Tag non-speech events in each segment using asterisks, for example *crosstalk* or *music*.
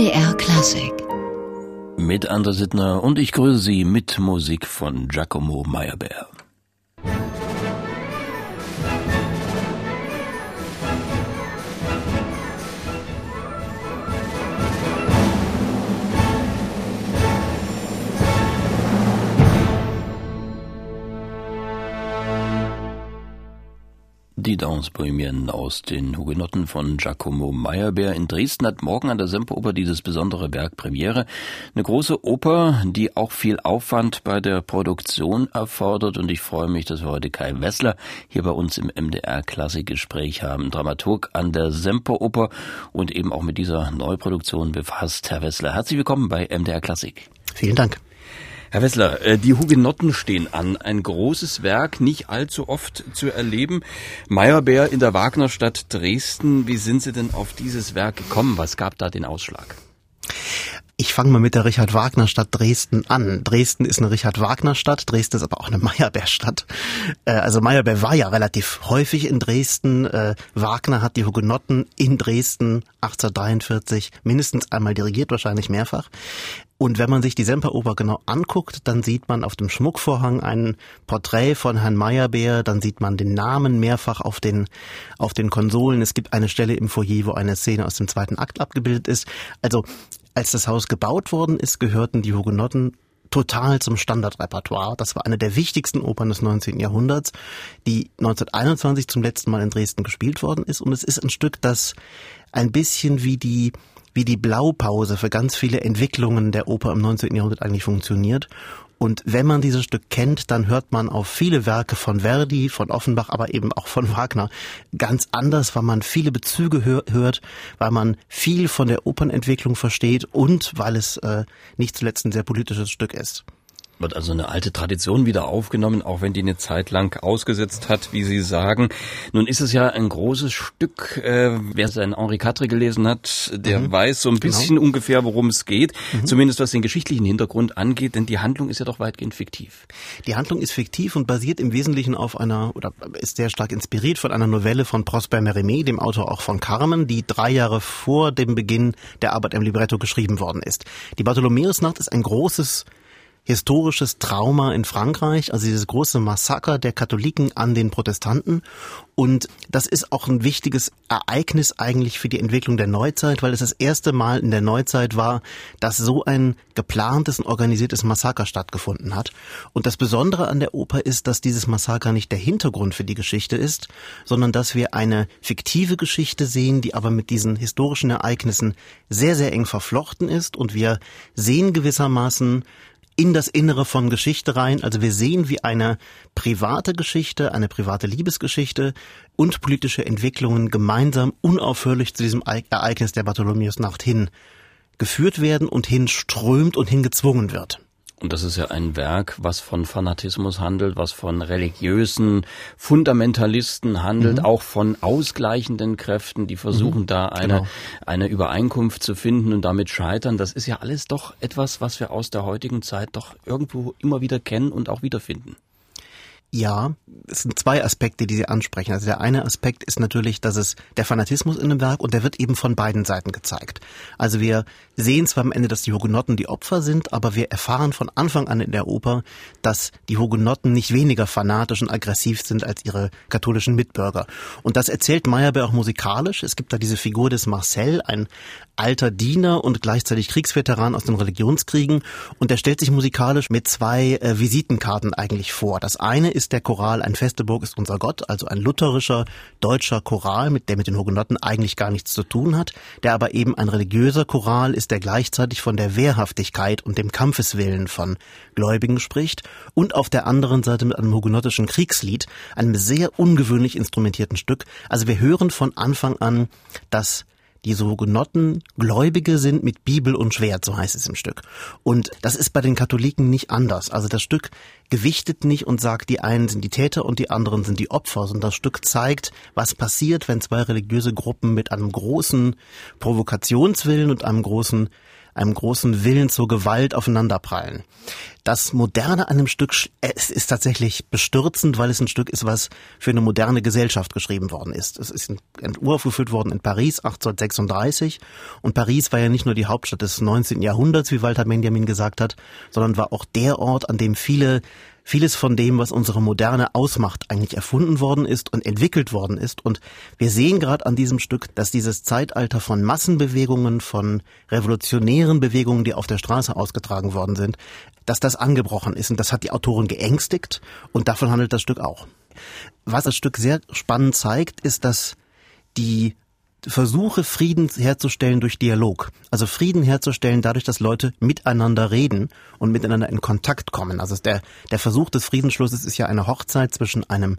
MDR Klassik. Mit Anders Sittner und ich grüße Sie mit Musik von Giacomo Meyerbeer. Die Danse Bohemienne aus den Hugenotten von Giacomo Meyerbeer in Dresden hat morgen an der Semperoper dieses besondere Werk Premiere. Eine große Oper, die auch viel Aufwand bei der Produktion erfordert und ich freue mich, dass wir heute Kai Wessler hier bei uns im MDR Klassikgespräch haben. Dramaturg an der Semperoper und eben auch mit dieser Neuproduktion befasst. Herr Wessler, herzlich willkommen bei MDR Klassik. Vielen Dank. Herr Wessler, äh, die Hugenotten stehen an. Ein großes Werk, nicht allzu oft zu erleben. Meyerbeer in der Wagnerstadt Dresden. Wie sind Sie denn auf dieses Werk gekommen? Was gab da den Ausschlag? Ich fange mal mit der Richard Wagner Stadt Dresden an. Dresden ist eine Richard Wagner Stadt, Dresden ist aber auch eine *laughs* Meyerbeer Stadt. Äh, also Meyerbeer war ja relativ häufig in Dresden. Äh, Wagner hat die Hugenotten in Dresden 1843 mindestens einmal dirigiert, wahrscheinlich mehrfach. Und wenn man sich die Semperoper genau anguckt, dann sieht man auf dem Schmuckvorhang ein Porträt von Herrn Meyerbeer, dann sieht man den Namen mehrfach auf den, auf den Konsolen. Es gibt eine Stelle im Foyer, wo eine Szene aus dem zweiten Akt abgebildet ist. Also als das Haus gebaut worden ist, gehörten die Hugenotten total zum Standardrepertoire. Das war eine der wichtigsten Opern des 19. Jahrhunderts, die 1921 zum letzten Mal in Dresden gespielt worden ist. Und es ist ein Stück, das ein bisschen wie die wie die Blaupause für ganz viele Entwicklungen der Oper im 19. Jahrhundert eigentlich funktioniert. Und wenn man dieses Stück kennt, dann hört man auf viele Werke von Verdi, von Offenbach, aber eben auch von Wagner ganz anders, weil man viele Bezüge hör hört, weil man viel von der Opernentwicklung versteht und weil es äh, nicht zuletzt ein sehr politisches Stück ist wird also eine alte Tradition wieder aufgenommen, auch wenn die eine Zeit lang ausgesetzt hat, wie Sie sagen. Nun ist es ja ein großes Stück. Äh, wer sein Henri Quatre gelesen hat, der mhm. weiß so ein genau. bisschen genau. ungefähr, worum es geht. Mhm. Zumindest was den geschichtlichen Hintergrund angeht, denn die Handlung ist ja doch weitgehend fiktiv. Die Handlung ist fiktiv und basiert im Wesentlichen auf einer, oder ist sehr stark inspiriert von einer Novelle von Prosper Mérimée, dem Autor auch von Carmen, die drei Jahre vor dem Beginn der Arbeit am Libretto geschrieben worden ist. Die Bartholomäusnacht ist ein großes historisches Trauma in Frankreich, also dieses große Massaker der Katholiken an den Protestanten. Und das ist auch ein wichtiges Ereignis eigentlich für die Entwicklung der Neuzeit, weil es das erste Mal in der Neuzeit war, dass so ein geplantes und organisiertes Massaker stattgefunden hat. Und das Besondere an der Oper ist, dass dieses Massaker nicht der Hintergrund für die Geschichte ist, sondern dass wir eine fiktive Geschichte sehen, die aber mit diesen historischen Ereignissen sehr, sehr eng verflochten ist. Und wir sehen gewissermaßen in das Innere von Geschichte rein. Also wir sehen, wie eine private Geschichte, eine private Liebesgeschichte und politische Entwicklungen gemeinsam unaufhörlich zu diesem Ereignis der Bartholomäusnacht hin geführt werden und hinströmt und hingezwungen wird. Und das ist ja ein Werk, was von Fanatismus handelt, was von religiösen Fundamentalisten handelt, mhm. auch von ausgleichenden Kräften, die versuchen mhm. da eine, genau. eine Übereinkunft zu finden und damit scheitern. Das ist ja alles doch etwas, was wir aus der heutigen Zeit doch irgendwo immer wieder kennen und auch wiederfinden. Ja, es sind zwei Aspekte, die Sie ansprechen. Also der eine Aspekt ist natürlich, dass es der Fanatismus in dem Werk und der wird eben von beiden Seiten gezeigt. Also wir sehen zwar am Ende, dass die Hugenotten die Opfer sind, aber wir erfahren von Anfang an in der Oper, dass die Hugenotten nicht weniger fanatisch und aggressiv sind als ihre katholischen Mitbürger. Und das erzählt Meyerbeer auch musikalisch. Es gibt da diese Figur des Marcel, ein alter Diener und gleichzeitig Kriegsveteran aus den Religionskriegen und der stellt sich musikalisch mit zwei äh, Visitenkarten eigentlich vor. Das eine ist der Choral Ein feste Burg ist unser Gott, also ein lutherischer deutscher Choral, mit der mit den Hugenotten eigentlich gar nichts zu tun hat, der aber eben ein religiöser Choral ist, der gleichzeitig von der Wehrhaftigkeit und dem Kampfeswillen von Gläubigen spricht und auf der anderen Seite mit einem hugenottischen Kriegslied, einem sehr ungewöhnlich instrumentierten Stück. Also wir hören von Anfang an, dass die Hugenotten Gläubige sind mit Bibel und Schwert, so heißt es im Stück. Und das ist bei den Katholiken nicht anders. Also das Stück gewichtet nicht und sagt, die einen sind die Täter und die anderen sind die Opfer, sondern das Stück zeigt, was passiert, wenn zwei religiöse Gruppen mit einem großen Provokationswillen und einem großen einem großen Willen zur Gewalt aufeinanderprallen. Das Moderne an dem Stück es ist tatsächlich bestürzend, weil es ein Stück ist, was für eine moderne Gesellschaft geschrieben worden ist. Es ist uraufgeführt worden in Paris 1836 und Paris war ja nicht nur die Hauptstadt des 19. Jahrhunderts, wie Walter Benjamin gesagt hat, sondern war auch der Ort, an dem viele vieles von dem, was unsere Moderne ausmacht, eigentlich erfunden worden ist und entwickelt worden ist. Und wir sehen gerade an diesem Stück, dass dieses Zeitalter von Massenbewegungen, von revolutionären Bewegungen, die auf der Straße ausgetragen worden sind, dass das angebrochen ist. Und das hat die Autorin geängstigt und davon handelt das Stück auch. Was das Stück sehr spannend zeigt, ist, dass die Versuche, Frieden herzustellen durch Dialog. Also Frieden herzustellen dadurch, dass Leute miteinander reden und miteinander in Kontakt kommen. Also der, der Versuch des Friedensschlusses ist ja eine Hochzeit zwischen einem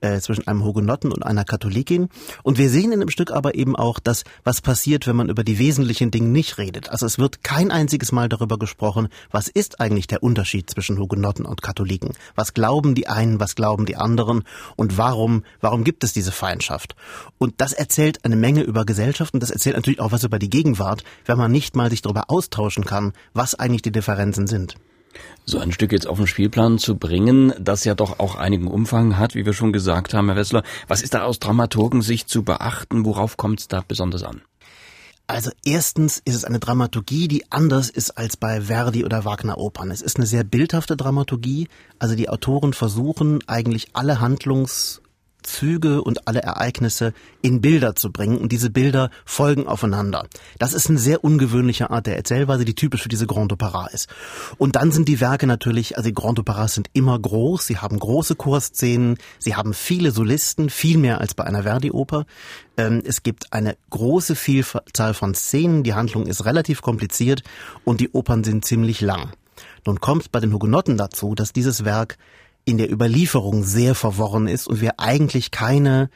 äh, zwischen einem Hugenotten und einer Katholikin. Und wir sehen in dem Stück aber eben auch, dass was passiert, wenn man über die wesentlichen Dinge nicht redet. Also es wird kein einziges Mal darüber gesprochen, was ist eigentlich der Unterschied zwischen Hugenotten und Katholiken? Was glauben die einen, was glauben die anderen und warum, warum gibt es diese Feindschaft? Und das erzählt eine Menge über Gesellschaft und das erzählt natürlich auch was über die Gegenwart, wenn man nicht mal sich darüber austauschen kann, was eigentlich die Differenzen sind. So ein Stück jetzt auf den Spielplan zu bringen, das ja doch auch einigen Umfang hat, wie wir schon gesagt haben, Herr Wessler. Was ist da aus Dramaturgen-Sicht zu beachten? Worauf kommt es da besonders an? Also erstens ist es eine Dramaturgie, die anders ist als bei Verdi oder Wagner Opern. Es ist eine sehr bildhafte Dramaturgie. Also die Autoren versuchen eigentlich alle Handlungs Züge und alle Ereignisse in Bilder zu bringen und diese Bilder folgen aufeinander. Das ist eine sehr ungewöhnliche Art der Erzählweise, die typisch für diese Grand Opera ist. Und dann sind die Werke natürlich, also die Grand Operas sind immer groß, sie haben große Chorszenen, sie haben viele Solisten, viel mehr als bei einer Verdi-Oper. Ähm, es gibt eine große Vielzahl von Szenen, die Handlung ist relativ kompliziert und die Opern sind ziemlich lang. Nun kommt bei den Hugenotten dazu, dass dieses Werk in der Überlieferung sehr verworren ist und wir eigentlich keine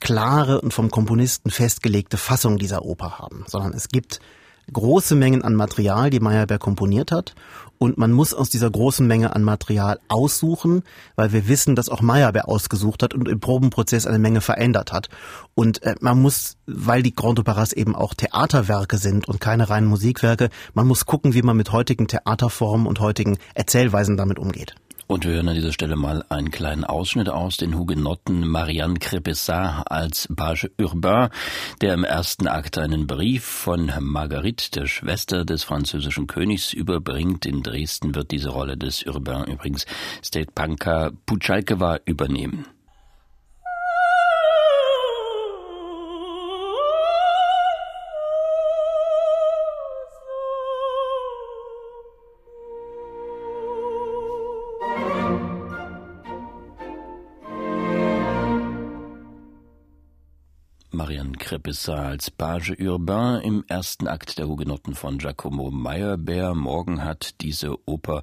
klare und vom Komponisten festgelegte Fassung dieser Oper haben, sondern es gibt große Mengen an Material, die Meyerbeer komponiert hat. Und man muss aus dieser großen Menge an Material aussuchen, weil wir wissen, dass auch Meyerbeer ausgesucht hat und im Probenprozess eine Menge verändert hat. Und äh, man muss, weil die Grand Operas eben auch Theaterwerke sind und keine reinen Musikwerke, man muss gucken, wie man mit heutigen Theaterformen und heutigen Erzählweisen damit umgeht. Und wir hören an dieser Stelle mal einen kleinen Ausschnitt aus den Hugenotten Marianne Crépessat als Page Urbain, der im ersten Akt einen Brief von Marguerite, der Schwester des französischen Königs, überbringt. In Dresden wird diese Rolle des Urbain übrigens Stepanka Puchalkova übernehmen. Crépissa als Page Urbain im ersten Akt der Hugenotten von Giacomo Meyerbeer. Morgen hat diese Oper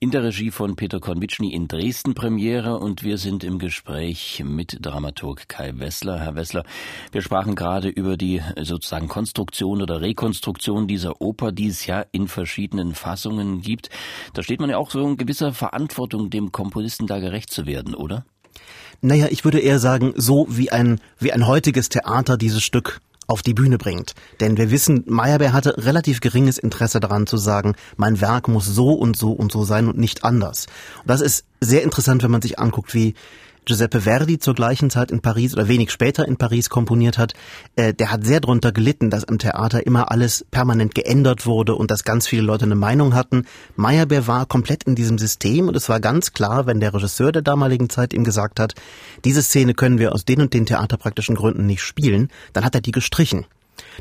in der Regie von Peter Konvitschny in Dresden Premiere und wir sind im Gespräch mit Dramaturg Kai Wessler. Herr Wessler, wir sprachen gerade über die sozusagen Konstruktion oder Rekonstruktion dieser Oper, die es ja in verschiedenen Fassungen gibt. Da steht man ja auch so in gewisser Verantwortung, dem Komponisten da gerecht zu werden, oder? Naja, ich würde eher sagen, so wie ein, wie ein heutiges Theater dieses Stück auf die Bühne bringt. Denn wir wissen, Meyerbeer hatte relativ geringes Interesse daran zu sagen, mein Werk muss so und so und so sein und nicht anders. Und das ist sehr interessant, wenn man sich anguckt, wie Giuseppe Verdi zur gleichen Zeit in Paris oder wenig später in Paris komponiert hat, äh, der hat sehr drunter gelitten, dass im Theater immer alles permanent geändert wurde und dass ganz viele Leute eine Meinung hatten. Meyerbeer war komplett in diesem System und es war ganz klar, wenn der Regisseur der damaligen Zeit ihm gesagt hat, diese Szene können wir aus den und den theaterpraktischen Gründen nicht spielen, dann hat er die gestrichen.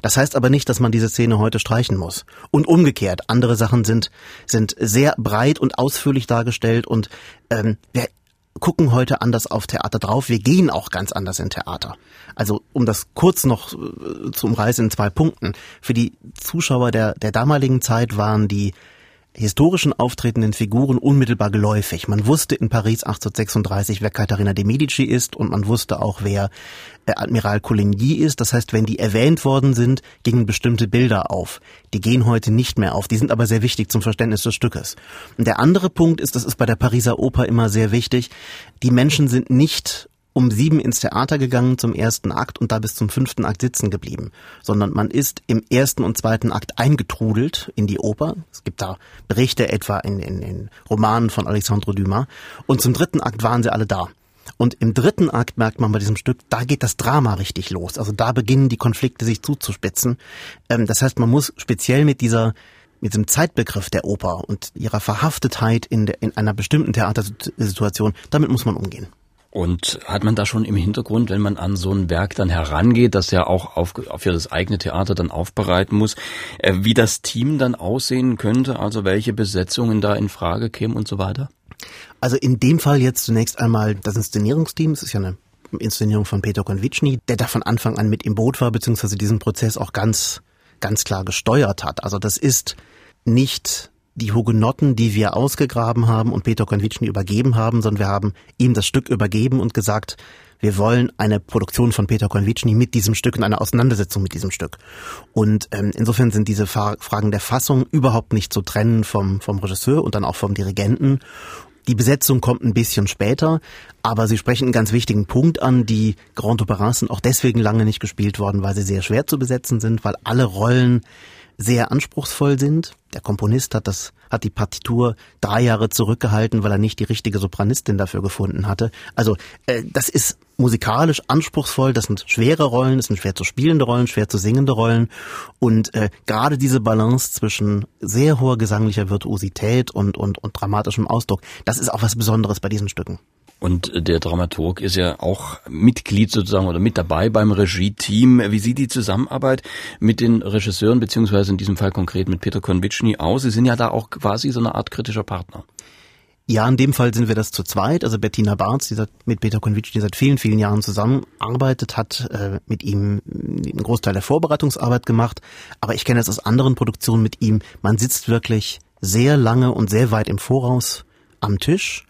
Das heißt aber nicht, dass man diese Szene heute streichen muss. Und umgekehrt, andere Sachen sind, sind sehr breit und ausführlich dargestellt und ähm, wer gucken heute anders auf Theater drauf. Wir gehen auch ganz anders in Theater. Also um das kurz noch äh, zu umreißen in zwei Punkten. Für die Zuschauer der, der damaligen Zeit waren die historischen auftretenden Figuren unmittelbar geläufig. Man wusste in Paris 1836, wer Katharina de Medici ist und man wusste auch, wer äh, Admiral Coligny ist. Das heißt, wenn die erwähnt worden sind, gingen bestimmte Bilder auf. Die gehen heute nicht mehr auf. Die sind aber sehr wichtig zum Verständnis des Stückes. Und der andere Punkt ist, das ist bei der Pariser Oper immer sehr wichtig, die Menschen sind nicht um sieben ins Theater gegangen zum ersten Akt und da bis zum fünften Akt sitzen geblieben, sondern man ist im ersten und zweiten Akt eingetrudelt in die Oper. Es gibt da Berichte etwa in, in, in Romanen von Alexandre Dumas. Und zum dritten Akt waren sie alle da. Und im dritten Akt merkt man bei diesem Stück, da geht das Drama richtig los. Also da beginnen die Konflikte sich zuzuspitzen. Ähm, das heißt, man muss speziell mit dieser mit diesem Zeitbegriff der Oper und ihrer Verhaftetheit in, der, in einer bestimmten Theatersituation, damit muss man umgehen. Und hat man da schon im Hintergrund, wenn man an so ein Werk dann herangeht, das ja auch auf, für das eigene Theater dann aufbereiten muss, äh, wie das Team dann aussehen könnte, also welche Besetzungen da in Frage kämen und so weiter? Also in dem Fall jetzt zunächst einmal das Inszenierungsteam, es ist ja eine Inszenierung von Peter Konvitschny, der da von Anfang an mit im Boot war, beziehungsweise diesen Prozess auch ganz, ganz klar gesteuert hat. Also das ist nicht die Hugenotten, die wir ausgegraben haben und Peter Konvitschny übergeben haben, sondern wir haben ihm das Stück übergeben und gesagt, wir wollen eine Produktion von Peter Konvitschny mit diesem Stück und eine Auseinandersetzung mit diesem Stück. Und ähm, insofern sind diese Fragen der Fassung überhaupt nicht zu trennen vom, vom Regisseur und dann auch vom Dirigenten. Die Besetzung kommt ein bisschen später, aber Sie sprechen einen ganz wichtigen Punkt an. Die Grand Operas sind auch deswegen lange nicht gespielt worden, weil sie sehr schwer zu besetzen sind, weil alle Rollen sehr anspruchsvoll sind. Der Komponist hat das, hat die Partitur drei Jahre zurückgehalten, weil er nicht die richtige Sopranistin dafür gefunden hatte. Also äh, das ist musikalisch anspruchsvoll. Das sind schwere Rollen, das sind schwer zu spielende Rollen, schwer zu singende Rollen. Und äh, gerade diese Balance zwischen sehr hoher gesanglicher Virtuosität und, und, und dramatischem Ausdruck, das ist auch was Besonderes bei diesen Stücken. Und der Dramaturg ist ja auch Mitglied sozusagen oder mit dabei beim Regie-Team. Wie sieht die Zusammenarbeit mit den Regisseuren, beziehungsweise in diesem Fall konkret mit Peter Konvitschny aus? Sie sind ja da auch quasi so eine Art kritischer Partner. Ja, in dem Fall sind wir das zu zweit. Also Bettina Barz, die mit Peter Konvitschny seit vielen, vielen Jahren zusammenarbeitet, hat äh, mit ihm einen Großteil der Vorbereitungsarbeit gemacht. Aber ich kenne es aus anderen Produktionen mit ihm. Man sitzt wirklich sehr lange und sehr weit im Voraus am Tisch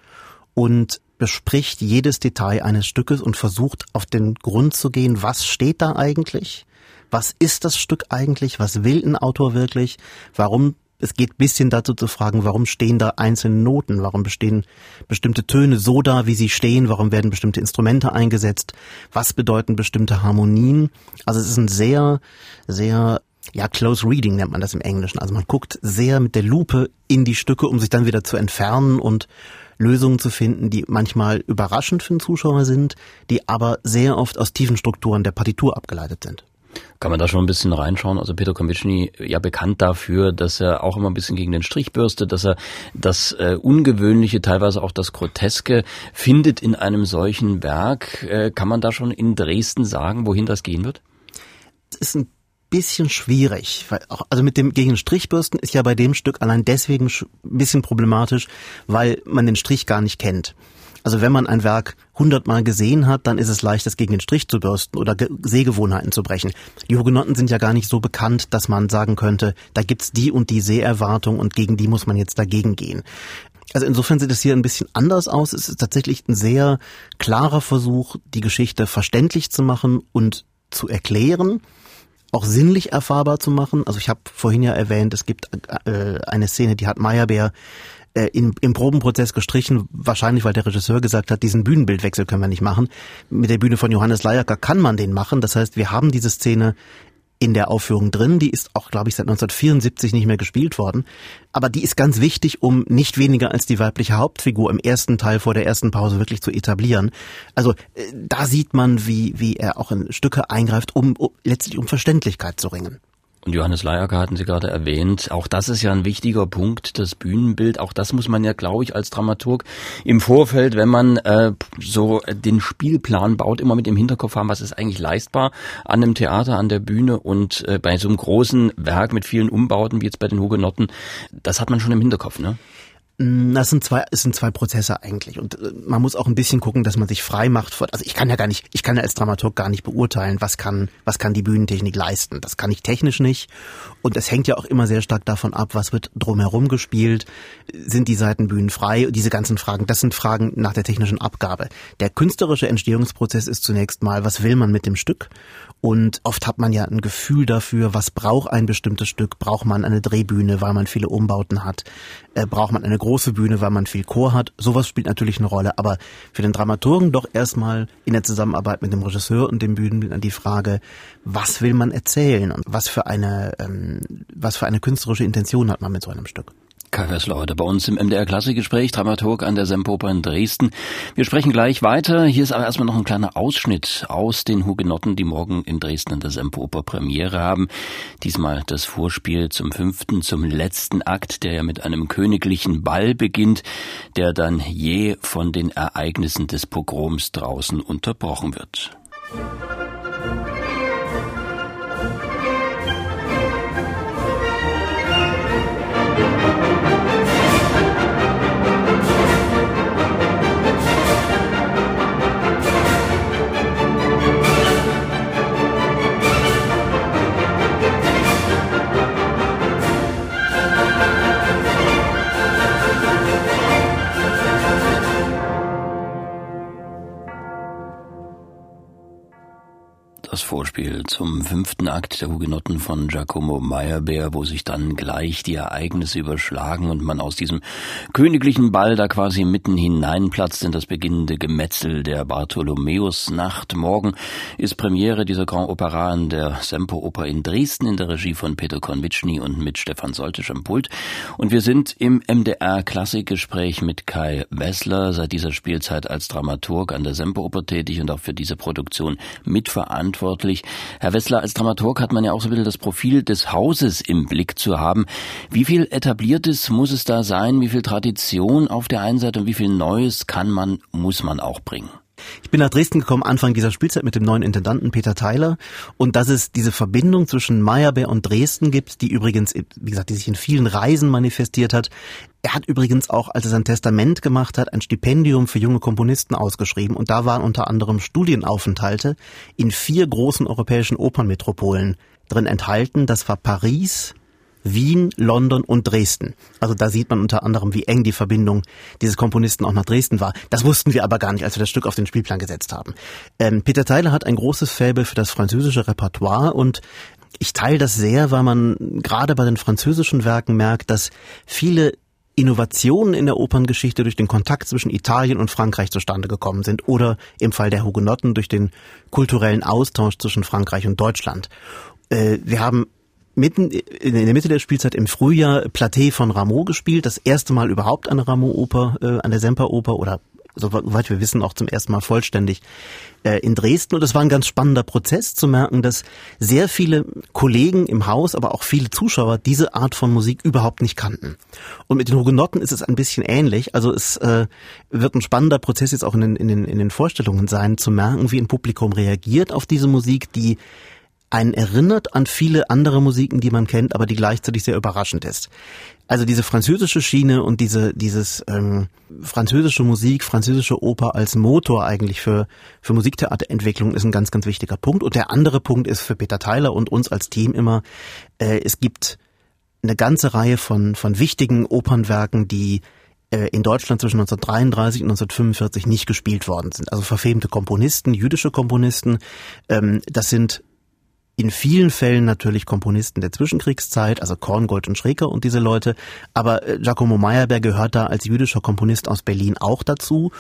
und bespricht jedes Detail eines Stückes und versucht auf den Grund zu gehen, was steht da eigentlich? Was ist das Stück eigentlich? Was will ein Autor wirklich? Warum es geht bisschen dazu zu fragen, warum stehen da einzelne Noten? Warum bestehen bestimmte Töne so da, wie sie stehen? Warum werden bestimmte Instrumente eingesetzt? Was bedeuten bestimmte Harmonien? Also es ist ein sehr, sehr ja, Close Reading nennt man das im Englischen. Also man guckt sehr mit der Lupe in die Stücke, um sich dann wieder zu entfernen und Lösungen zu finden, die manchmal überraschend für den Zuschauer sind, die aber sehr oft aus tiefen Strukturen der Partitur abgeleitet sind. Kann man da schon ein bisschen reinschauen? Also Peter Konvitschny ja bekannt dafür, dass er auch immer ein bisschen gegen den Strich bürstet, dass er das äh, Ungewöhnliche, teilweise auch das Groteske findet in einem solchen Werk. Äh, kann man da schon in Dresden sagen, wohin das gehen wird? Bisschen schwierig. Weil auch, also mit dem gegen Strichbürsten ist ja bei dem Stück allein deswegen ein bisschen problematisch, weil man den Strich gar nicht kennt. Also wenn man ein Werk hundertmal gesehen hat, dann ist es leicht, das gegen den Strich zu bürsten oder Sehgewohnheiten zu brechen. Die Hugenotten sind ja gar nicht so bekannt, dass man sagen könnte, da gibt's die und die Seherwartung und gegen die muss man jetzt dagegen gehen. Also insofern sieht es hier ein bisschen anders aus. Es ist tatsächlich ein sehr klarer Versuch, die Geschichte verständlich zu machen und zu erklären auch sinnlich erfahrbar zu machen. Also ich habe vorhin ja erwähnt, es gibt äh, eine Szene, die hat Meyerbeer äh, in, im Probenprozess gestrichen, wahrscheinlich weil der Regisseur gesagt hat, diesen Bühnenbildwechsel können wir nicht machen. Mit der Bühne von Johannes Leierker kann man den machen. Das heißt, wir haben diese Szene in der Aufführung drin. Die ist auch, glaube ich, seit 1974 nicht mehr gespielt worden. Aber die ist ganz wichtig, um nicht weniger als die weibliche Hauptfigur im ersten Teil vor der ersten Pause wirklich zu etablieren. Also äh, da sieht man, wie, wie er auch in Stücke eingreift, um, um letztlich um Verständlichkeit zu ringen. Und Johannes Leierker hatten Sie gerade erwähnt. Auch das ist ja ein wichtiger Punkt, das Bühnenbild. Auch das muss man ja, glaube ich, als Dramaturg im Vorfeld, wenn man äh, so den Spielplan baut, immer mit im Hinterkopf haben, was ist eigentlich leistbar an einem Theater, an der Bühne und äh, bei so einem großen Werk mit vielen Umbauten, wie jetzt bei den Hugenotten, das hat man schon im Hinterkopf, ne? Mm, das sind zwei, es sind zwei Prozesse eigentlich. Und äh, man muss auch ein bisschen gucken, dass man sich frei macht. Also ich kann ja gar nicht, ich kann ja als Dramaturg gar nicht beurteilen, was kann, was kann die Bühnentechnik leisten. Das kann ich technisch nicht. Und es hängt ja auch immer sehr stark davon ab, was wird drumherum gespielt. Sind die Seitenbühnen frei? Diese ganzen Fragen, das sind Fragen nach der technischen Abgabe. Der künstlerische Entstehungsprozess ist zunächst mal, was will man mit dem Stück? Und oft hat man ja ein Gefühl dafür, was braucht ein bestimmtes Stück? Braucht man eine Drehbühne, weil man viele Umbauten hat? Äh, braucht man eine große große Bühne, weil man viel Chor hat. Sowas spielt natürlich eine Rolle. Aber für den Dramaturgen doch erstmal in der Zusammenarbeit mit dem Regisseur und dem Bühnenbildner die Frage, was will man erzählen und was für eine, ähm, was für eine künstlerische Intention hat man mit so einem Stück. Kai Wessler heute bei uns im MDR Klassikgespräch, Dramaturg an der Semperoper in Dresden. Wir sprechen gleich weiter. Hier ist aber erstmal noch ein kleiner Ausschnitt aus den Hugenotten, die morgen in Dresden an der Semperoper Premiere haben. Diesmal das Vorspiel zum fünften, zum letzten Akt, der ja mit einem königlichen Ball beginnt, der dann je von den Ereignissen des Pogroms draußen unterbrochen wird. Das Vorspiel zum fünften Akt der Hugenotten von Giacomo Meyerbeer, wo sich dann gleich die Ereignisse überschlagen und man aus diesem königlichen Ball da quasi mitten hineinplatzt in das beginnende Gemetzel der Bartholomäusnacht. Morgen ist Premiere dieser Grand Opera in der Semperoper in Dresden in der Regie von Peter Konwitschny und mit Stefan Soltisch am Pult. Und wir sind im MDR Klassikgespräch mit Kai Wessler, seit dieser Spielzeit als Dramaturg an der Semperoper tätig und auch für diese Produktion mitverantwortlich verantwortlich. Herr Wessler, als Dramaturg hat man ja auch so ein bisschen das Profil des Hauses im Blick zu haben. Wie viel Etabliertes muss es da sein? Wie viel Tradition auf der einen Seite und wie viel Neues kann man, muss man auch bringen? Ich bin nach Dresden gekommen Anfang dieser Spielzeit mit dem neuen Intendanten Peter Theiler und dass es diese Verbindung zwischen Meyerbeer und Dresden gibt, die übrigens, wie gesagt, die sich in vielen Reisen manifestiert hat. Er hat übrigens auch, als er sein Testament gemacht hat, ein Stipendium für junge Komponisten ausgeschrieben und da waren unter anderem Studienaufenthalte in vier großen europäischen Opernmetropolen drin enthalten. Das war Paris, Wien, London und Dresden. Also da sieht man unter anderem, wie eng die Verbindung dieses Komponisten auch nach Dresden war. Das wussten wir aber gar nicht, als wir das Stück auf den Spielplan gesetzt haben. Ähm, Peter Theiler hat ein großes Faible für das französische Repertoire und ich teile das sehr, weil man gerade bei den französischen Werken merkt, dass viele Innovationen in der Operngeschichte durch den Kontakt zwischen Italien und Frankreich zustande gekommen sind oder im Fall der Hugenotten durch den kulturellen Austausch zwischen Frankreich und Deutschland. Äh, wir haben mitten in der Mitte der Spielzeit im Frühjahr Platé von Rameau gespielt, das erste Mal überhaupt eine Rameau-Oper, äh, eine Semperoper oder soweit wir wissen auch zum ersten Mal vollständig äh, in Dresden und es war ein ganz spannender Prozess zu merken, dass sehr viele Kollegen im Haus, aber auch viele Zuschauer diese Art von Musik überhaupt nicht kannten. Und mit den Hugenotten ist es ein bisschen ähnlich. Also es äh, wird ein spannender Prozess jetzt auch in den, in, den, in den Vorstellungen sein, zu merken, wie ein Publikum reagiert auf diese Musik, die einen erinnert an viele andere Musiken, die man kennt, aber die gleichzeitig sehr überraschend ist. Also diese französische Schiene und diese dieses ähm, französische Musik, französische Oper als Motor eigentlich für für Musiktheaterentwicklung ist ein ganz ganz wichtiger Punkt. Und der andere Punkt ist für Peter Tyler und uns als Team immer, äh, es gibt eine ganze Reihe von von wichtigen Opernwerken, die äh, in Deutschland zwischen 1933 und 1945 nicht gespielt worden sind. Also verfemte Komponisten, jüdische Komponisten. Ähm, das sind in vielen Fällen natürlich Komponisten der Zwischenkriegszeit, also Korngold und Schreker und diese Leute, aber äh, Giacomo Meyerbeer gehört da als jüdischer Komponist aus Berlin auch dazu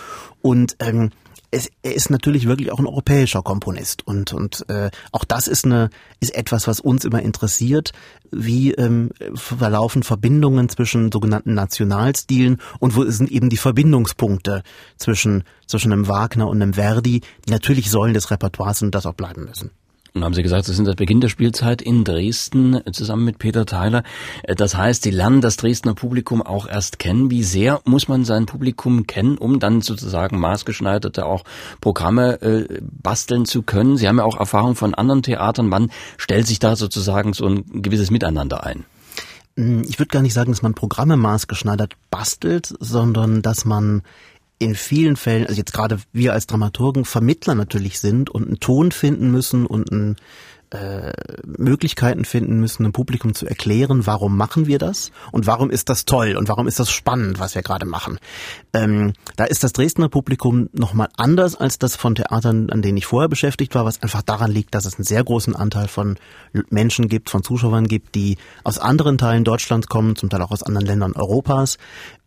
und ähm, es, er ist natürlich wirklich auch ein europäischer Komponist und und äh, auch das ist eine ist etwas, was uns immer interessiert. Wie ähm, verlaufen Verbindungen zwischen sogenannten Nationalstilen und wo sind eben die Verbindungspunkte zwischen zwischen einem Wagner und einem Verdi, natürlich Säulen des Repertoires sind und das auch bleiben müssen. Und haben Sie gesagt, Sie sind seit Beginn der Spielzeit in Dresden zusammen mit Peter Theiler. Äh, das heißt, Sie lernen das Dresdner Publikum auch erst kennen. Wie sehr muss man sein Publikum kennen, um dann sozusagen maßgeschneiderte auch Programme äh, basteln zu können? Sie haben ja auch Erfahrung von anderen Theatern. Wann stellt sich da sozusagen so ein gewisses Miteinander ein? Hm, ich würde gar nicht sagen, dass man Programme maßgeschneidert bastelt, sondern dass man in vielen Fällen, also jetzt gerade wir als Dramaturgen Vermittler natürlich sind und einen Ton finden müssen und ein äh, Möglichkeiten finden müssen, dem Publikum zu erklären, warum machen wir das und warum ist das toll und warum ist das spannend, was wir gerade machen. Ähm, da ist das Dresdner Publikum nochmal anders als das von Theatern, an denen ich vorher beschäftigt war, was einfach daran liegt, dass es einen sehr großen Anteil von Menschen gibt, von Zuschauern gibt, die aus anderen Teilen Deutschlands kommen, zum Teil auch aus anderen Ländern Europas,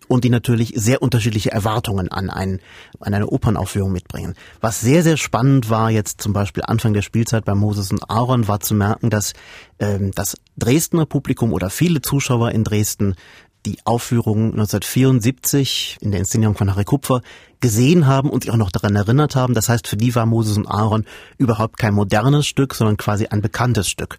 und die natürlich sehr unterschiedliche Erwartungen an, ein, an eine Opernaufführung mitbringen. Was sehr, sehr spannend war jetzt zum Beispiel Anfang der Spielzeit bei Moses und Aaron, war zu merken, dass ähm, das Dresdner Publikum oder viele Zuschauer in Dresden die Aufführung 1974 in der Inszenierung von Harry Kupfer gesehen haben und sich auch noch daran erinnert haben. Das heißt, für die war Moses und Aaron überhaupt kein modernes Stück, sondern quasi ein bekanntes Stück.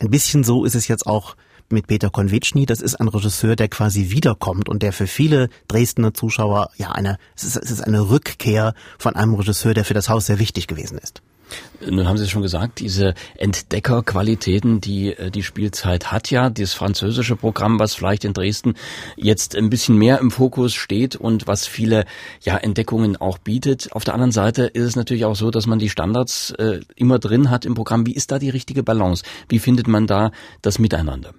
Ein bisschen so ist es jetzt auch mit Peter Konvitschny. Das ist ein Regisseur, der quasi wiederkommt und der für viele Dresdner Zuschauer ja eine, es ist, es ist eine Rückkehr von einem Regisseur, der für das Haus sehr wichtig gewesen ist. Nun haben Sie schon gesagt, diese Entdeckerqualitäten, die äh, die Spielzeit hat ja, das französische Programm, was vielleicht in Dresden jetzt ein bisschen mehr im Fokus steht und was viele ja Entdeckungen auch bietet. Auf der anderen Seite ist es natürlich auch so, dass man die Standards äh, immer drin hat im Programm. Wie ist da die richtige Balance? Wie findet man da das Miteinander?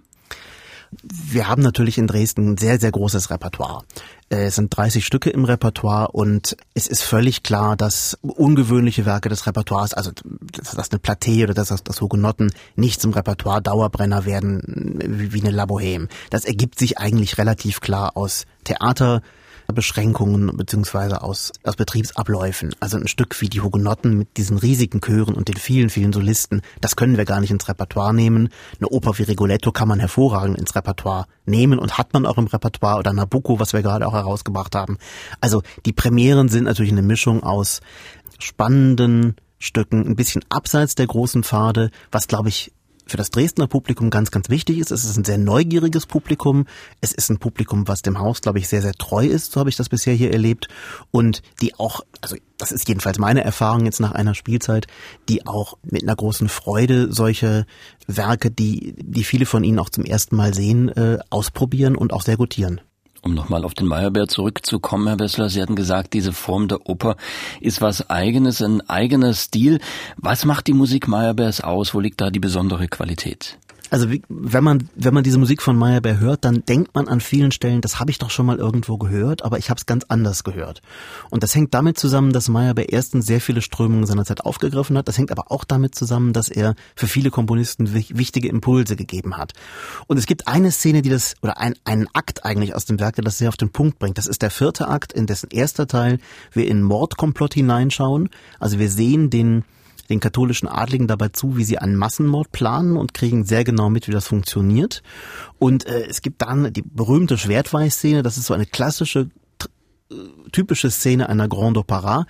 Wir haben natürlich in Dresden ein sehr, sehr großes Repertoire. Äh, es sind 30 Stücke im Repertoire und es ist völlig klar, dass ungewöhnliche Werke des Repertoires, also dass eine Platee oder dass das Hugenotten nicht zum Repertoire Dauerbrenner werden wie eine La Bohème. Das ergibt sich eigentlich relativ klar aus Theater, Beschränkungen beziehungsweise aus, aus Betriebsabläufen. Also ein Stück wie die Hugenotten mit diesen riesigen Chören und den vielen, vielen Solisten, das können wir gar nicht ins Repertoire nehmen. Eine Oper wie Rigoletto kann man hervorragend ins Repertoire nehmen und hat man auch im Repertoire oder Nabucco, was wir gerade auch herausgebracht haben. Also die Premieren sind natürlich eine Mischung aus spannenden Stücken, ein bisschen abseits der großen Pfade, was glaube ich für das Dresdner Publikum ganz, ganz wichtig ist. Es ist ein sehr neugieriges Publikum. Es ist ein Publikum, was dem Haus, glaube ich, sehr, sehr treu ist. So habe ich das bisher hier erlebt. Und die auch, also das ist jedenfalls meine Erfahrung jetzt nach einer Spielzeit, die auch mit einer großen Freude solche Werke, die, die viele von Ihnen auch zum ersten Mal sehen, äh, ausprobieren und auch sehr gutieren. Um nochmal auf den Meyerbeer zurückzukommen, Herr Wessler, Sie hatten gesagt, diese Form der Oper ist was eigenes, ein eigener Stil. Was macht die Musik Meyerbeers aus? Wo liegt da die besondere Qualität? Also wenn man wenn man diese Musik von Meyerbeer hört, dann denkt man an vielen Stellen, das habe ich doch schon mal irgendwo gehört, aber ich habe es ganz anders gehört. Und das hängt damit zusammen, dass Meyerbeer erstens sehr viele Strömungen seiner Zeit aufgegriffen hat. Das hängt aber auch damit zusammen, dass er für viele Komponisten wichtige Impulse gegeben hat. Und es gibt eine Szene, die das oder ein, einen Akt eigentlich aus dem Werk, der das sehr auf den Punkt bringt. Das ist der vierte Akt, in dessen erster Teil wir in Mordkomplott hineinschauen. Also wir sehen den den katholischen Adligen dabei zu, wie sie einen Massenmord planen und kriegen sehr genau mit, wie das funktioniert. Und äh, es gibt dann die berühmte Schwertweiß-Szene, das ist so eine klassische äh, typische Szene einer Grande Opera.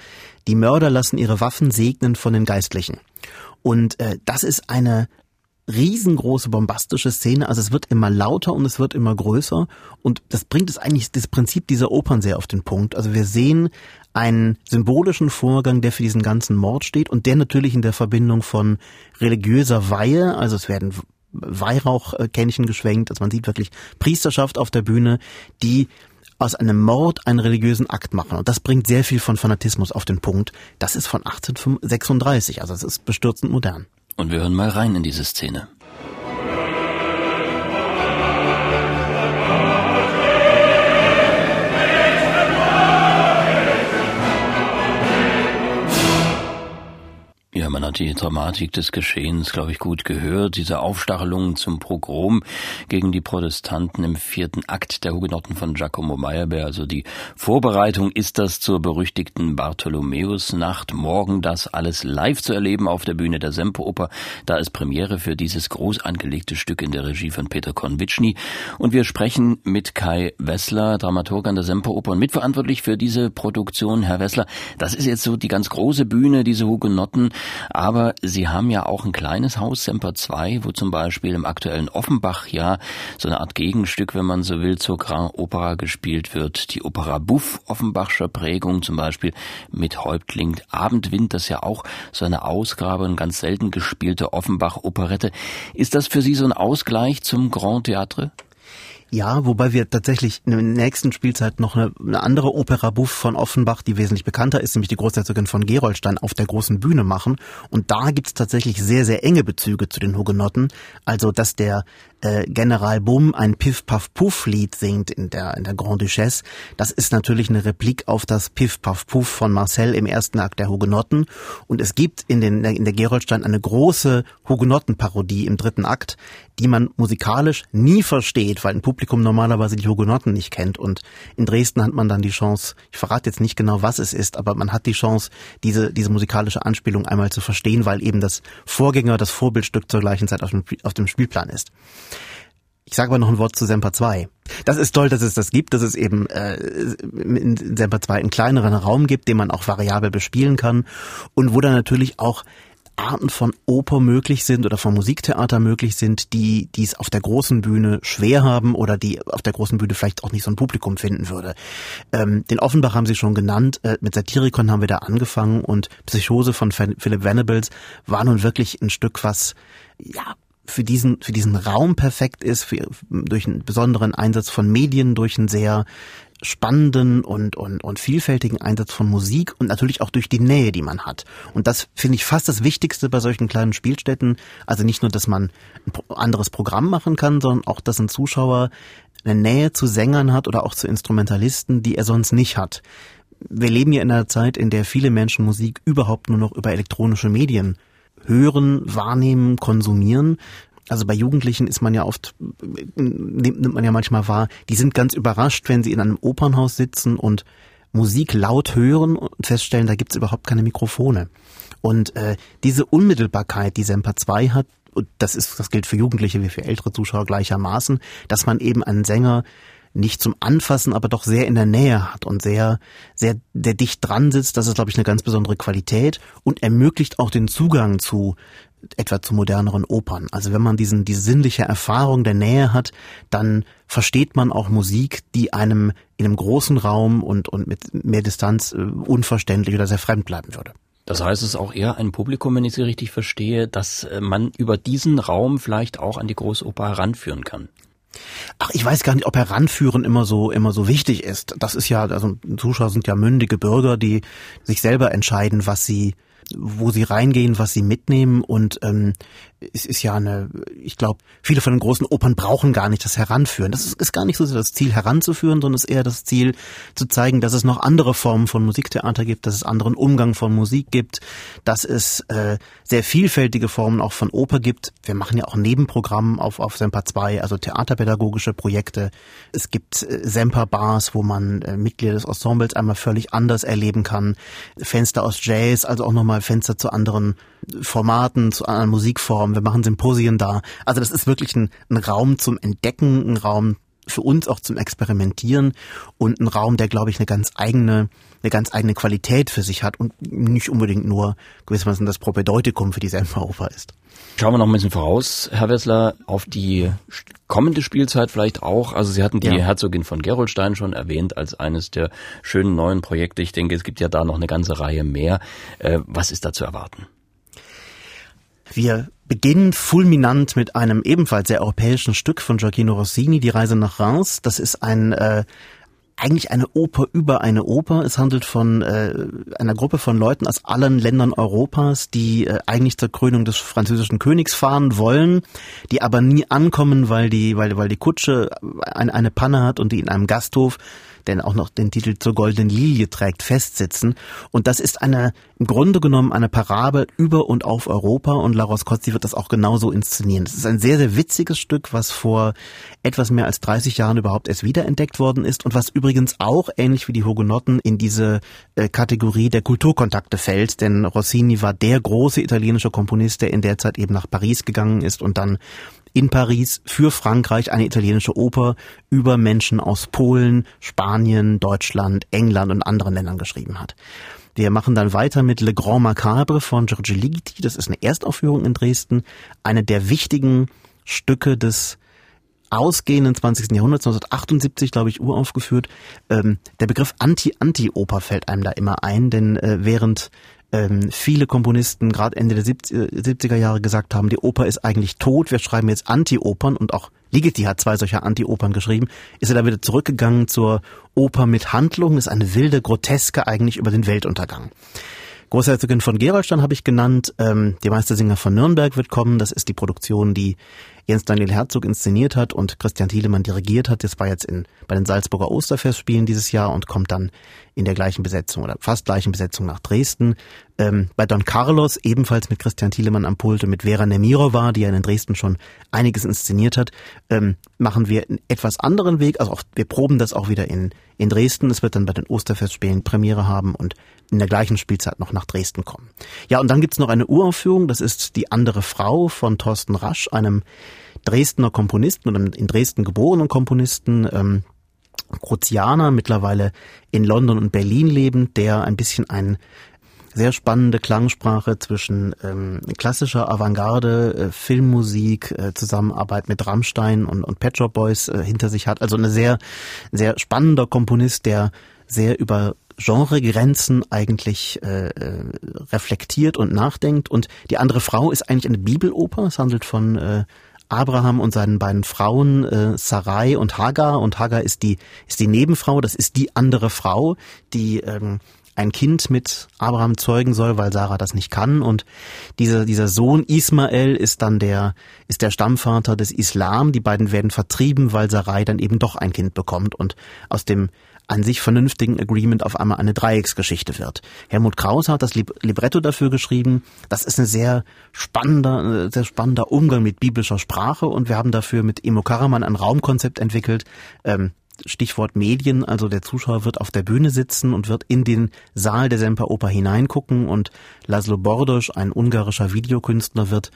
Die Mörder lassen ihre Waffen segnen von den Geistlichen. Und äh, das ist eine riesengroße bombastische Szene. Also es wird immer lauter und es wird immer größer. Und das bringt es eigentlich das Prinzip dieser Opern sehr auf den Punkt. Also wir sehen einen symbolischen Vorgang, der für diesen ganzen Mord steht und der natürlich in der Verbindung von religiöser Weihe, also es werden Weihrauchkännchen geschwenkt, also man sieht wirklich Priesterschaft auf der Bühne, die aus einem Mord einen religiösen Akt machen. Und das bringt sehr viel von Fanatismus auf den Punkt. Das ist von 1836, also es ist bestürzend modern. Und wir hören mal rein in diese Szene. Ja, man hat die Dramatik des Geschehens, glaube ich, gut gehört. Diese Aufstachelungen zum Pogrom gegen die Protestanten im vierten Akt der Hugenotten von Giacomo Meyerbeer. Also die Vorbereitung ist das zur berüchtigten Bartholomäusnacht. Morgen das alles live zu erleben auf der Bühne der Semperoper. Da ist Premiere für dieses groß angelegte Stück in der Regie von Peter Konvitschny. Und wir sprechen mit Kai Wessler, Dramaturg an der Semperoper und mitverantwortlich für diese Produktion. Herr Wessler, das ist jetzt so die ganz große Bühne, diese Hugenotten. Aber Sie haben ja auch ein kleines Haus, Semper 2, wo zum Beispiel im aktuellen Offenbach ja so eine Art Gegenstück, wenn man so will, zur Grand Opera gespielt wird. Die Opera Buff Offenbachscher Prägung zum Beispiel mit Häuptling Abendwind, das ja auch so eine Ausgabe, und ganz selten gespielte Offenbach-Operette. Ist das für Sie so ein Ausgleich zum Grand Theatre? Ja, wobei wir tatsächlich in der nächsten Spielzeit noch eine, eine andere Opera Buff von Offenbach, die wesentlich bekannter ist, nämlich die Großherzogin von Gerolstein, auf der großen Bühne machen. Und da gibt's tatsächlich sehr, sehr enge Bezüge zu den Hugenotten. Also, dass der äh, General Bumm ein Piff-Puff-Puff-Lied singt in der, in der Grand Duchesse, das ist natürlich eine Replik auf das Piff-Puff-Puff von Marcel im ersten Akt der Hugenotten. Und es gibt in, den, in der Geroldstein eine große Hugenotten-Parodie im dritten Akt, die man musikalisch nie versteht, weil ein Publikum normalerweise die Hugenotten nicht kennt. Und in Dresden hat man dann die Chance, ich verrate jetzt nicht genau, was es ist, aber man hat die Chance, diese, diese musikalische Anspielung einmal zu verstehen, weil eben das Vorgänger, das Vorbildstück zur gleichen Zeit auf dem, auf dem Spielplan ist. Ich sage aber noch ein Wort zu Semper 2. Das ist toll, dass es das gibt, dass es eben äh, in Semper 2 einen kleineren Raum gibt, den man auch variabel bespielen kann und wo dann natürlich auch Arten von Oper möglich sind oder von Musiktheater möglich sind, die die es auf der großen Bühne schwer haben oder die auf der großen Bühne vielleicht auch nicht so ein Publikum finden würde. Ähm, den Offenbach haben Sie schon genannt. Äh, mit Satirikon haben wir da angefangen und Psychose von Philip Venables war nun wirklich ein Stück, was ja für diesen, für diesen Raum perfekt ist, für, durch einen besonderen Einsatz von Medien, durch einen sehr spannenden und, und, und vielfältigen Einsatz von Musik und natürlich auch durch die Nähe, die man hat. Und das finde ich fast das Wichtigste bei solchen kleinen Spielstätten. Also nicht nur, dass man ein anderes Programm machen kann, sondern auch, dass ein Zuschauer eine Nähe zu Sängern hat oder auch zu Instrumentalisten, die er sonst nicht hat. Wir leben ja in einer Zeit, in der viele Menschen Musik überhaupt nur noch über elektronische Medien hören, wahrnehmen, konsumieren. Also bei Jugendlichen ist man ja oft, nimmt man ja manchmal wahr, die sind ganz überrascht, wenn sie in einem Opernhaus sitzen und Musik laut hören und feststellen, da gibt's überhaupt keine Mikrofone. Und äh, diese Unmittelbarkeit, die Semper 2 hat, und das ist, das gilt für Jugendliche wie für ältere Zuschauer gleichermaßen, dass man eben einen Sänger nicht zum Anfassen, aber doch sehr in der Nähe hat und sehr, sehr, der dicht dran sitzt. Das ist, glaube ich, eine ganz besondere Qualität und ermöglicht auch den Zugang zu etwa zu moderneren Opern. Also wenn man diesen, diese sinnliche Erfahrung der Nähe hat, dann versteht man auch Musik, die einem in einem großen Raum und, und mit mehr Distanz äh, unverständlich oder sehr fremd bleiben würde. Das heißt, es ist auch eher ein Publikum, wenn ich Sie richtig verstehe, dass äh, man über diesen Raum vielleicht auch an die Großoper heranführen kann. Ach, ich weiß gar nicht, ob Heranführen immer so immer so wichtig ist. Das ist ja, also Zuschauer sind ja mündige Bürger, die sich selber entscheiden, was sie wo sie reingehen, was sie mitnehmen und ähm, es ist ja eine, ich glaube, viele von den großen Opern brauchen gar nicht das Heranführen. Das ist, ist gar nicht so sehr das Ziel heranzuführen, sondern es ist eher das Ziel zu zeigen, dass es noch andere Formen von Musiktheater gibt, dass es anderen Umgang von Musik gibt, dass es äh, sehr vielfältige Formen auch von Oper gibt. Wir machen ja auch Nebenprogramm auf, auf Semper 2, also theaterpädagogische Projekte. Es gibt äh, Semper-Bars, wo man äh, Mitglieder des Ensembles einmal völlig anders erleben kann. Fenster aus Jazz, also auch nochmal Fenster zu anderen Formaten, zu anderen Musikformen. Wir machen Symposien da. Also das ist wirklich ein, ein Raum zum Entdecken, ein Raum für uns auch zum Experimentieren und ein Raum, der, glaube ich, eine ganz eigene, eine ganz eigene Qualität für sich hat und nicht unbedingt nur gewissermaßen das Propedeutikum für die Semperoper ist. Schauen wir noch ein bisschen voraus, Herr Wessler, auf die kommende Spielzeit vielleicht auch. Also Sie hatten die ja. Herzogin von Gerolstein schon erwähnt als eines der schönen neuen Projekte. Ich denke, es gibt ja da noch eine ganze Reihe mehr. Äh, was ist da zu erwarten? Wir beginnen fulminant mit einem ebenfalls sehr europäischen Stück von Gioacchino Rossini, Die Reise nach Reims. Das ist ein äh, eigentlich eine Oper über eine Oper. Es handelt von äh, einer Gruppe von Leuten aus allen Ländern Europas, die äh, eigentlich zur Krönung des französischen Königs fahren wollen, die aber nie ankommen, weil die, weil, weil die Kutsche eine, eine Panne hat und die in einem Gasthof der auch noch den Titel zur goldenen Lilie trägt, festsitzen. Und das ist eine, im Grunde genommen eine Parabel über und auf Europa und Laros Kotzi wird das auch genauso inszenieren. Das ist ein sehr, sehr witziges Stück, was vor etwas mehr als 30 Jahren überhaupt erst wiederentdeckt worden ist und was übrigens auch, ähnlich wie die Hugenotten, in diese äh, Kategorie der Kulturkontakte fällt, denn Rossini war der große italienische Komponist, der in der Zeit eben nach Paris gegangen ist und dann in Paris für Frankreich eine italienische Oper über Menschen aus Polen, Spanien, Deutschland, England und anderen Ländern geschrieben hat. Wir machen dann weiter mit Le Grand Macabre von Giorgio Ligeti. Das ist eine Erstaufführung in Dresden. Eine der wichtigen Stücke des ausgehenden 20. Jahrhunderts, 1978, glaube ich, uraufgeführt. Ähm, der Begriff Anti-Anti-Oper fällt einem da immer ein, denn äh, während ähm, viele Komponisten gerade Ende der 70er Jahre gesagt haben, die Oper ist eigentlich tot, wir schreiben jetzt Anti-Opern und auch Ligeti hat zwei solcher Anti-Opern geschrieben, ist er da wieder zurückgegangen zur Oper mit Handlung, ist eine wilde Groteske eigentlich über den Weltuntergang. Großherzogin von Gerolstein habe ich genannt. Ähm, die Meistersinger von Nürnberg wird kommen. Das ist die Produktion, die Jens Daniel Herzog inszeniert hat und Christian Thielemann dirigiert hat. Das war jetzt in, bei den Salzburger Osterfestspielen dieses Jahr und kommt dann in der gleichen Besetzung oder fast gleichen Besetzung nach Dresden. Ähm, bei Don Carlos ebenfalls mit Christian Thielemann am Pult und mit Vera Nemirova, die ja in Dresden schon einiges inszeniert hat, ähm, machen wir einen etwas anderen Weg. Also auch, wir proben das auch wieder in, in Dresden. Es wird dann bei den Osterfestspielen Premiere haben und in der gleichen Spielzeit noch nach Dresden kommen. Ja, und dann gibt's noch eine Uraufführung. Das ist Die andere Frau von Thorsten Rasch, einem Dresdner Komponisten oder in Dresden geborenen Komponisten, ähm, Kruzianer, mittlerweile in London und Berlin lebend, der ein bisschen ein sehr spannende Klangsprache zwischen ähm, klassischer Avantgarde, äh, Filmmusik, äh, Zusammenarbeit mit Rammstein und, und Pet Shop Boys äh, hinter sich hat. Also eine sehr, sehr spannender Komponist, der sehr über Genregrenzen eigentlich äh, äh, reflektiert und nachdenkt. Und die andere Frau ist eigentlich eine Bibeloper. Es handelt von äh, Abraham und seinen beiden Frauen äh, Sarai und Hagar. Und Hagar ist die ist die Nebenfrau, das ist die andere Frau, die ähm, ein Kind mit Abraham zeugen soll, weil Sarah das nicht kann. Und dieser dieser Sohn Ismael ist dann der ist der Stammvater des Islam. Die beiden werden vertrieben, weil Sarai dann eben doch ein Kind bekommt. Und aus dem an sich vernünftigen Agreement auf einmal eine Dreiecksgeschichte wird. Helmut Kraus hat das Libretto dafür geschrieben. Das ist ein sehr spannender, sehr spannender Umgang mit biblischer Sprache und wir haben dafür mit Emo Karaman ein Raumkonzept entwickelt. Ähm, Stichwort Medien, also der Zuschauer wird auf der Bühne sitzen und wird in den Saal der Semperoper hineingucken und Laszlo Bordos, ein ungarischer Videokünstler, wird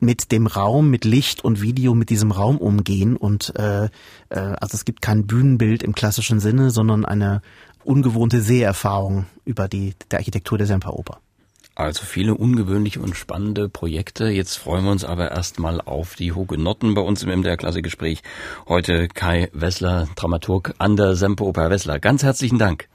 mit dem Raum, mit Licht und Video, mit diesem Raum umgehen. Und äh, äh, also es gibt kein Bühnenbild im klassischen Sinne, sondern eine ungewohnte Seherfahrung über die der Architektur der Semperoper. Also viele ungewöhnliche und spannende Projekte. Jetzt freuen wir uns aber erstmal auf die Hugenotten bei uns im MDR-Klasse-Gespräch. Heute Kai Wessler, Dramaturg an der Semperoper Wessler. Ganz herzlichen Dank.